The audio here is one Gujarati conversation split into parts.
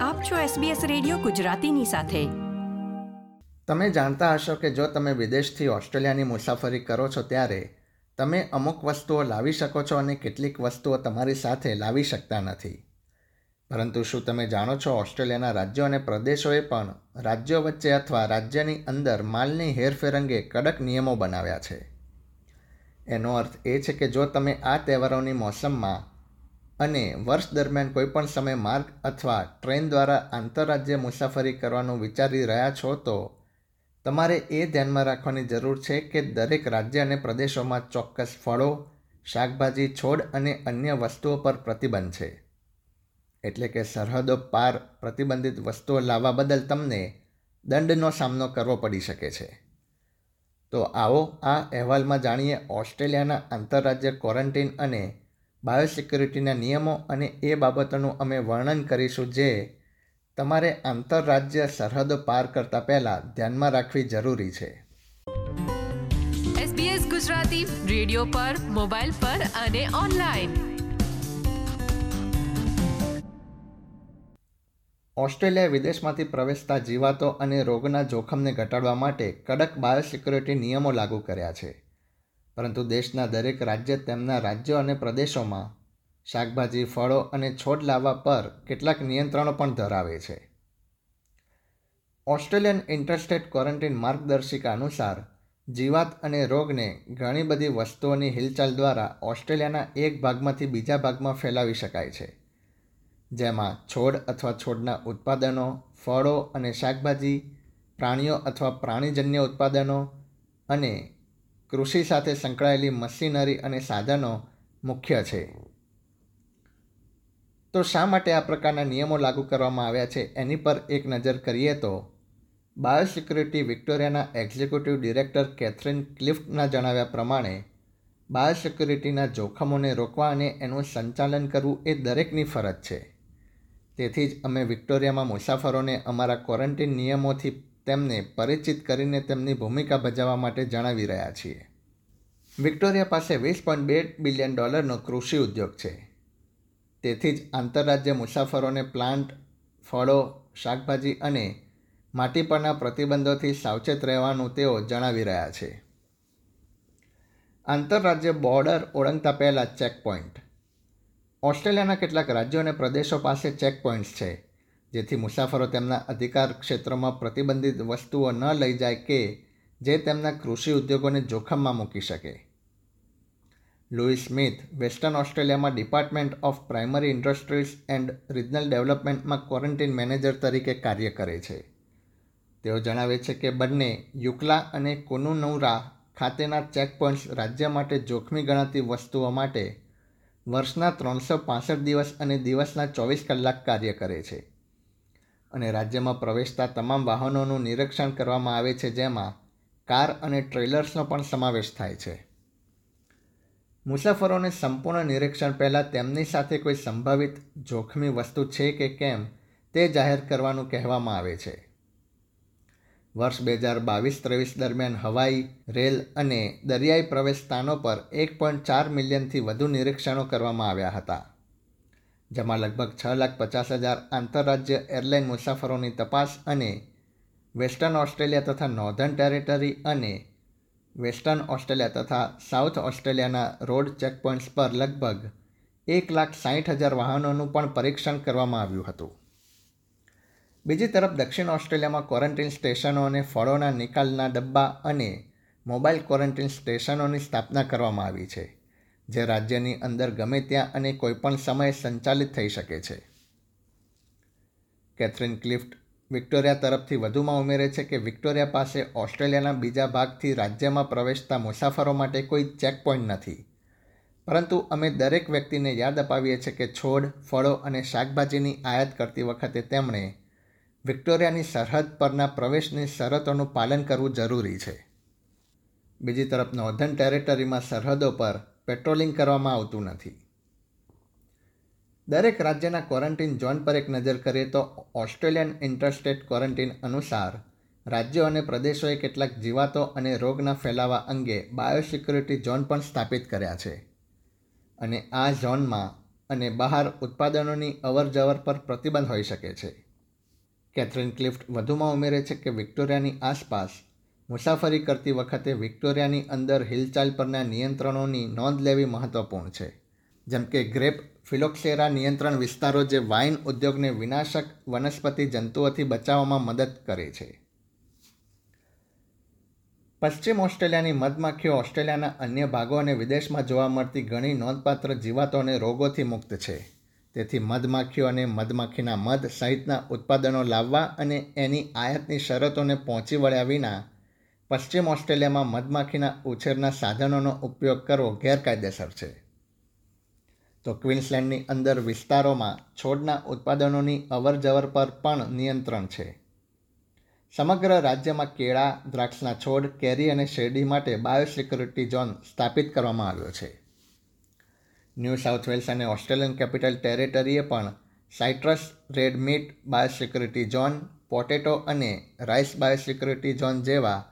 આપ છો SBS રેડિયો ગુજરાતીની સાથે. તમે જાણતા હશો કે જો તમે વિદેશથી ઓસ્ટ્રેલિયાની મુસાફરી કરો છો ત્યારે તમે અમુક વસ્તુઓ લાવી શકો છો અને કેટલીક વસ્તુઓ તમારી સાથે લાવી શકતા નથી. પરંતુ શું તમે જાણો છો ઓસ્ટ્રેલિયાના રાજ્યો અને પ્રદેશોએ પણ રાજ્યો વચ્ચે અથવા રાજ્યની અંદર માલની હેરફેર અંગે કડક નિયમો બનાવ્યા છે? એનો અર્થ એ છે કે જો તમે આ તહેવારોની મોસમમાં અને વર્ષ દરમિયાન કોઈપણ સમય માર્ગ અથવા ટ્રેન દ્વારા આંતરરાજ્ય મુસાફરી કરવાનું વિચારી રહ્યા છો તો તમારે એ ધ્યાનમાં રાખવાની જરૂર છે કે દરેક રાજ્ય અને પ્રદેશોમાં ચોક્કસ ફળો, શાકભાજી, છોડ અને અન્ય વસ્તુઓ પર પ્રતિબંધ છે. એટલે કે સરહદો પાર પ્રતિબંધિત વસ્તુઓ લાવવા બદલ તમને દંડનો સામનો કરવો પડી શકે છે. તો આવો આ અહેવાલમાં જાણીએ ઓસ્ટ્રેલિયાના આંતરરાજ્ય ક્વોરન્ટીન અને બાયોસિક્યુરિટીના નિયમો અને એ બાબતોનું અમે વર્ણન કરીશું જે તમારે આંતરરાજ્ય સરહદો પાર કરતા પહેલાં ધ્યાનમાં રાખવી જરૂરી છે. SBS ગુજરાતી રેડિયો પર મોબાઈલ પર અને ઓનલાઈન. ઓસ્ટ્રેલિયા વિદેશમાંથી પ્રવેશતા જીવાતો અને રોગના જોખમને ઘટાડવા માટે કડક બાયોસિક્યુરિટી નિયમો લાગુ કર્યા છે. પરંતુ દેશના દરેક રાજ્ય તેમના રાજ્યો અને પ્રદેશોમાં શાકભાજી, ફળો અને છોડ લાવવા પર કેટલાક નિયંત્રણો પણ ધરાવે છે. ઓસ્ટ્રેલિયન ઇન્ટરસ્ટેટ ક્વોરન્ટીન માર્ગદર્શિકા અનુસાર, જીવાત અને રોગને ઘણી બધી વસ્તુઓની હિલચાલ દ્વારા ઓસ્ટ્રેલિયાના એક ભાગમાંથી બીજા ભાગમાં ફેલાવી શકાય છે, જેમાં છોડ અથવા છોડના ઉત્પાદનો, ફળો અને શાકભાજી, પ્રાણીઓ અથવા પ્રાણીજન્ય ઉત્પાદનો અને કૃષિ સાથે સંકળાયેલી મશીનરી અને સાધનો મુખ્ય છે. તો શા માટે આ પ્રકારના નિયમો લાગુ કરવામાં આવ્યા છે? એની પર એક નજર કરીએ તો બાયોસિક્યુરિટી વિક્ટોરિયાના એક્ઝિક્યુટિવ ડિરેક્ટર કેથરીન ક્લિફ્ટના જણાવ્યા પ્રમાણે, બાયોસિક્યુરિટીના જોખમોને રોકવા અને એનું સંચાલન કરવું એ દરેકની ફરજ છે. તેથી જ અમે વિક્ટોરિયામાં મુસાફરોને અમારા ક્વોરન્ટીન નિયમોથી તેમને પરિચિત કરીને તેમની ભૂમિકા ભજવવા માટે જણાવી રહ્યા છીએ. વિક્ટોરિયા પાસે વીસ પોઈન્ટ બે બિલિયન ડોલરનો કૃષિ ઉદ્યોગ છે. તેથી જ આંતરરાજ્ય મુસાફરોને પ્લાન્ટ, ફળો, શાકભાજી અને માટી પરના પ્રતિબંધોથી સાવચેત રહેવાનું તેઓ જણાવી રહ્યા છે. આંતરરાજ્ય બોર્ડર ઓળંગતા પહેલાં ચેકપોઇન્ટ ઓસ્ટ્રેલિયાના કેટલાક રાજ્યો અને પ્રદેશો પાસે ચેકપોઇન્ટ્સ છે. જેથી મુસાફરો તેમના અધિકાર ક્ષેત્રોમાં પ્રતિબંધિત વસ્તુઓ ન લઈ જાય કે જે તેમના કૃષિ ઉદ્યોગોને જોખમમાં મૂકી શકે. લુઈસ સ્મિથ, વેસ્ટર્ન ઓસ્ટ્રેલિયામાં Department of Primary Industries and Regional ડેવલપમેન્ટમાં quarantine manager તરીકે કાર્ય કરે છે. તેઓ જણાવે છે કે બંને યુકલા અને કોનુનૌરા ખાતેના ચેકપોઇન્ટ્સ રાજ્ય માટે જોખમી ગણાતી વસ્તુઓ માટે વર્ષના ત્રણસો દિવસ અને દિવસના ચોવીસ કલાક કાર્ય કરે છે. અને રાજ્યમાં પ્રવેશતા તમામ વાહનોનું નિરીક્ષણ કરવામાં આવે છે, જેમાં કાર અને ટ્રેલર્સનો પણ સમાવેશ થાય છે. મુસાફરોને સંપૂર્ણ નિરીક્ષણ પહેલાં તેમની સાથે કોઈ સંભવિત જોખમી વસ્તુ છે કે કેમ તે જાહેર કરવાનું કહેવામાં આવે છે. વર્ષ બે હજાર બાવીસ ત્રેવીસ દરમિયાન હવાઈ, રેલ અને દરિયાઈ પ્રવેશ સ્થાનો પર એક પોઈન્ટ ચાર મિલિયનથી વધુ નિરીક્ષણો કરવામાં આવ્યા હતા. જેમાં લગભગ છ લાખ પચાસ હજાર આંતરરાજ્ય એરલાઇન મુસાફરોની તપાસ અને વેસ્ટર્ન ઓસ્ટ્રેલિયા તથા નોર્ધન ટેરેટરી અને વેસ્ટર્ન ઓસ્ટ્રેલિયા તથા સાઉથ ઓસ્ટ્રેલિયાના રોડ ચેકપોઇન્ટ્સ પર લગભગ એક લાખ સાહીઠ હજાર વાહનોનું પણ પરીક્ષણ કરવામાં આવ્યું હતું. બીજી તરફ દક્ષિણ ઓસ્ટ્રેલિયામાં ક્વોરન્ટીન સ્ટેશનો અને ફળોના નિકાલના ડબ્બા અને મોબાઈલ ક્વોરન્ટીન સ્ટેશનોની સ્થાપના કરવામાં આવી છે. જે રાજ્યની અંદર ગમે ત્યાં અને કોઈપણ સમયે સંચાલિત થઈ શકે છે. કેથરીન ક્લિફ્ટ વિક્ટોરિયા તરફથી વધુમાં ઉમેરે છે કે વિક્ટોરિયા પાસે ઓસ્ટ્રેલિયાના બીજા ભાગથી રાજ્યમાં પ્રવેશતા મુસાફરો માટે કોઈ ચેકપોઇન્ટ નથી. પરંતુ અમે દરેક વ્યક્તિને યાદ અપાવીએ છીએ કે છોડ, ફળો અને શાકભાજીની આયાત કરતી વખતે તેમણે વિક્ટોરિયાની સરહદ પરના પ્રવેશની શરતોનું પાલન કરવું જરૂરી છે. બીજી તરફ નોર્ધન ટેરેટરીમાં સરહદો પર પેટ્રોલિંગ કરવામાં આવતું નથી. દરેક રાજ્યના ક્વોરન્ટીન ઝોન પર એક નજર કરીએ તો ઓસ્ટ્રેલિયન ઇન્ટરસ્ટેટ ક્વોરન્ટીન અનુસાર રાજ્યો અને પ્રદેશોએ કેટલાક જીવાતો અને રોગના ફેલાવા અંગે બાયોસિક્યુરિટી ઝોન પણ સ્થાપિત કર્યા છે. અને આ ઝોનમાં અને બહાર ઉત્પાદનોની અવરજવર પર પ્રતિબંધ હોઈ શકે છે. કેથરીન ક્લિફ્ટ વધુમાં ઉમેરે છે કે વિક્ટોરિયાની આસપાસ મુસાફરી કરતી વખતે વિક્ટોરિયાની અંદર હિલચાલ પરના નિયંત્રણોની નોંધ લેવી મહત્વપૂર્ણ છે. જેમ કે ગ્રેપ ફિલોક્સેરા નિયંત્રણ વિસ્તારો જે વાઇન ઉદ્યોગને વિનાશક વનસ્પતિ જંતુઓથી બચાવવામાં મદદ કરે છે. પશ્ચિમ ઓસ્ટ્રેલિયાની મધમાખીઓ ઓસ્ટ્રેલિયાના અન્ય ભાગો અને વિદેશમાં જોવા મળતી ઘણી નોંધપાત્ર જીવાતો અને રોગોથી મુક્ત છે. તેથી મધમાખીઓ અને મધમાખીના મધ સહિતના ઉત્પાદનો લાવવા અને એની આયાતની શરતોને પહોંચી વળ્યા વિના પશ્ચિમ ઓસ્ટ્રેલિયામાં મધમાખીના ઉછેરના સાધનોનો ઉપયોગ કરવો ગેરકાયદેસર છે. તો ક્વીન્સલેન્ડની અંદર વિસ્તારોમાં છોડના ઉત્પાદનોની અવરજવર પર પણ નિયંત્રણ છે. સમગ્ર રાજ્યમાં કેળા, દ્રાક્ષના છોડ, કેરી અને શેરડી માટે બાયોસિક્યુરિટી ઝોન સ્થાપિત કરવામાં આવ્યો છે. ન્યૂ સાઉથ વેલ્સ અને ઓસ્ટ્રેલિયન કેપિટલ ટેરેટરીએ પણ citrus, red meat, biosecurity zone, potato અને રાઈસ બાયોસિક્યુરિટી ઝોન જેવા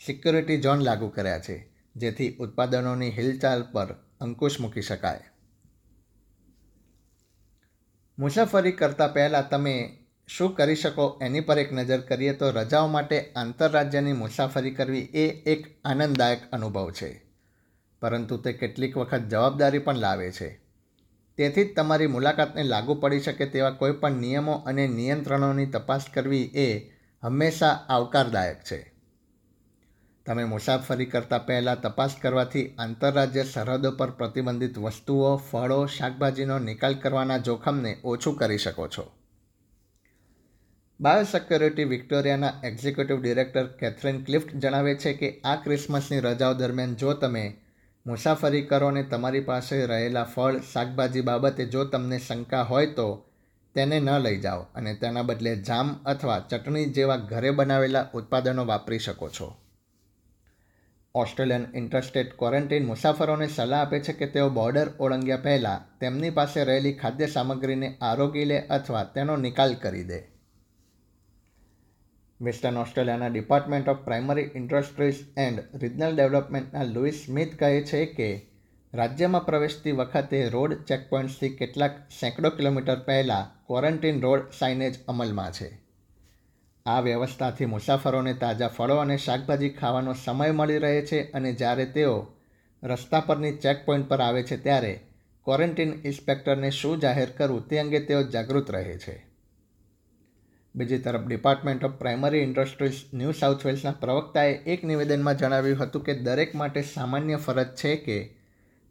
સિક્યુરિટી ઝોન લાગુ કર્યા છે, જેથી ઉત્પાદનોની હિલચાલ પર અંકુશ મૂકી શકાય. મુસાફરી કરતાં પહેલાં તમે શું કરી શકો એની પર એક નજર કરીએ તો રજાઓ માટે આંતરરાજ્યની મુસાફરી કરવી એ એક આનંદદાયક અનુભવ છે, પરંતુ તે કેટલીક વખત જવાબદારી પણ લાવે છે. તેથી જ તમારી મુલાકાતને લાગુ પડી શકે તેવા કોઈપણ નિયમો અને નિયંત્રણોની તપાસ કરવી એ હંમેશા આવકારદાયક છે. તમે મુસાફરી કરતાં પહેલાં તપાસ કરવાથી આંતરરાજ્ય સરહદો પર પ્રતિબંધિત વસ્તુઓ, ફળો, શાકભાજીનો નિકાલ કરવાના જોખમને ઓછું કરી શકો છો. બાયોસિક્યોરિટી વિક્ટોરિયાના એક્ઝિક્યુટિવ ડિરેક્ટર કેથરીન ક્લિફ્ટ જણાવે છે કે આ ક્રિસમસની રજાઓ દરમિયાન જો તમે મુસાફરી કરો અને તમારી પાસે રહેલા ફળ, શાકભાજી બાબતે જો તમને શંકા હોય તો તેને ન લઈ જાઓ અને તેના બદલે જામ અથવા ચટણી જેવા ઘરે બનાવેલા ઉત્પાદનો વાપરી શકો છો. ઓસ્ટ્રેલિયન ઇન્ટરસ્ટેટ ક્વોરન્ટીન મુસાફરોને સલાહ આપે છે કે તેઓ બોર્ડર ઓળંગ્યા પહેલાં તેમની પાસે રહેલી ખાદ્ય સામગ્રીને આરોગી લે અથવા તેનો નિકાલ કરી દે. વેસ્ટર્ન ઓસ્ટ્રેલિયાના Department of Primary Industries and Regional ડેવલપમેન્ટના Louise Smith કહે છે કે, રાજ્યમાં પ્રવેશતી વખતે રોડ ચેકપોઇન્ટ્સથી કેટલાક સેંકડો કિલોમીટર પહેલાં ક્વોરન્ટીન રોડ સાઇનેજ અમલમાં છે. આ વ્યવસ્થાથી મુસાફરોને તાજા ફળો અને શાકભાજી ખાવાનો સમય મળી રહે છે અને જ્યારે તેઓ રસ્તા પરની ચેકપોઇન્ટ પર આવે છે ત્યારે ક્વોરન્ટીન ઇન્સ્પેક્ટરને શું જાહેર કરવું તે અંગે તેઓ જાગૃત રહે છે. બીજી તરફ Department of Primary Industries New South વેલ્સના પ્રવક્તાએ એક નિવેદનમાં જણાવ્યું હતું કે દરેક માટે સામાન્ય ફરજ છે કે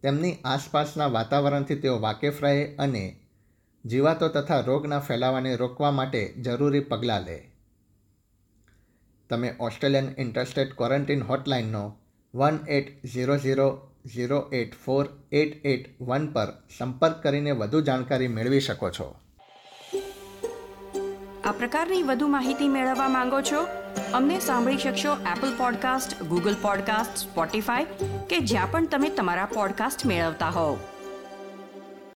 તેમની આસપાસના વાતાવરણથી તેઓ વાકેફ રહે અને જીવાતો તથા રોગના ફેલાવાને રોકવા માટે જરૂરી પગલાં લે. તમે Australian interstate quarantine હોટલાઇનનો one eight zero zero zero eight four eight eight one પર સંપર્ક કરીને વધુ જાણકારી મેળવી શકો છો. આ પ્રકારની વધુ માહિતી મેળવવા માંગો છો? અમને સાંભળી શકશો Apple Podcast Google Podcast Spotify કે જ્યાં પણ તમે તમારા પોડકાસ્ટ મેળવતા હોવ.